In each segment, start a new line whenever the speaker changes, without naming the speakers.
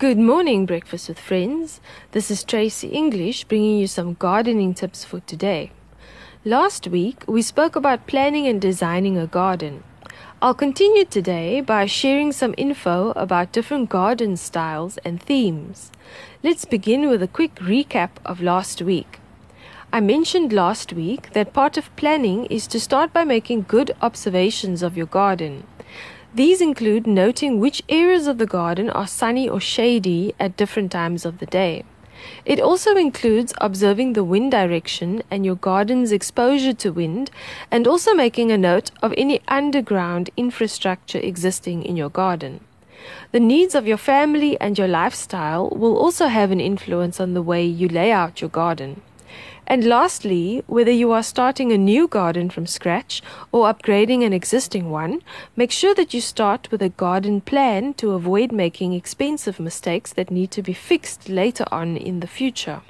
Good morning, Breakfast with Friends. This is Tracy English bringing you some gardening tips for today. Last week, we spoke about planning and designing a garden. I'll continue today by sharing some info about different garden styles and themes. Let's begin with a quick recap of last week. I mentioned last week that part of planning is to start by making good observations of your garden. These include noting which areas of the garden are sunny or shady at different times of the day. It also includes observing the wind direction and your garden's exposure to wind, and also making a note of any underground infrastructure existing in your garden. The needs of your family and your lifestyle will also have an influence on the way you lay out your garden. And lastly, whether you are starting a new garden from scratch or upgrading an existing one, make sure that you start with a garden plan to avoid making expensive mistakes that need to be fixed later on in the future.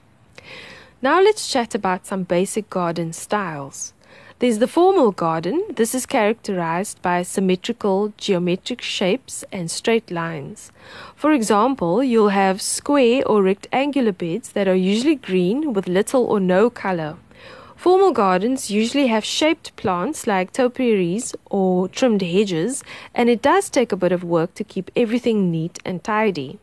Now let's chat about some basic garden styles. There's the formal garden. This is characterized by symmetrical geometric shapes and straight lines. For example, you'll have square or rectangular beds that are usually green with little or no color. Formal gardens usually have shaped plants like topiaries or trimmed hedges, and it does take a bit of work to keep everything neat and tidy.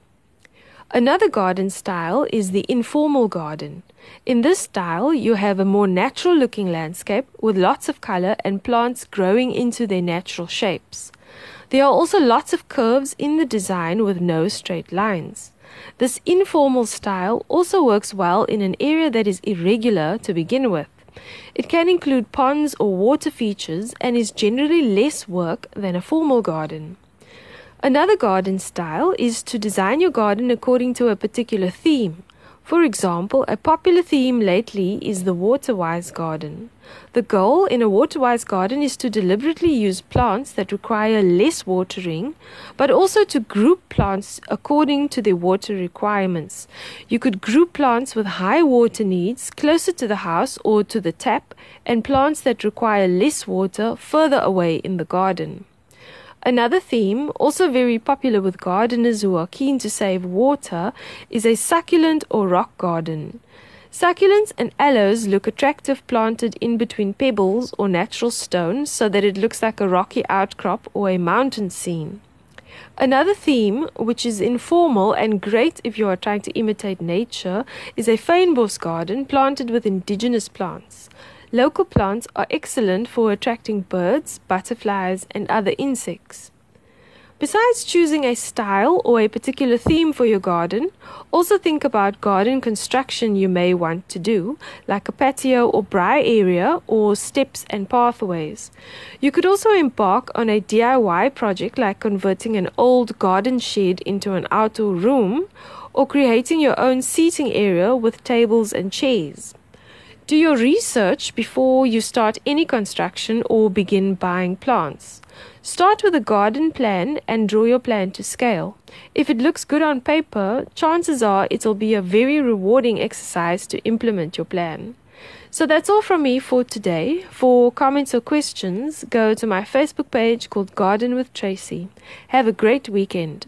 Another garden style is the informal garden. In this style, you have a more natural looking landscape with lots of color and plants growing into their natural shapes. There are also lots of curves in the design with no straight lines. This informal style also works well in an area that is irregular to begin with. It can include ponds or water features and is generally less work than a formal garden. Another garden style is to design your garden according to a particular theme. For example, a popular theme lately is the water-wise garden. The goal in a water-wise garden is to deliberately use plants that require less watering, but also to group plants according to their water requirements. You could group plants with high water needs closer to the house or to the tap, and plants that require less water further away in the garden. Another theme, also very popular with gardeners who are keen to save water, is a succulent or rock garden. Succulents and aloes look attractive planted in between pebbles or natural stones so that it looks like a rocky outcrop or a mountain scene. Another theme, which is informal and great if you are trying to imitate nature, is a fynbos garden planted with indigenous plants. Local plants are excellent for attracting birds, butterflies, and other insects. Besides choosing a style or a particular theme for your garden, also think about garden construction you may want to do, like a patio or braai area or steps and pathways. You could also embark on a DIY project like converting an old garden shed into an outdoor room or creating your own seating area with tables and chairs. Do your research before you start any construction or begin buying plants. Start with a garden plan and draw your plan to scale. If it looks good on paper, chances are it'll be a very rewarding exercise to implement your plan. So that's all from me for today. For comments or questions, go to my Facebook page called Garden with Tracy. Have a great weekend.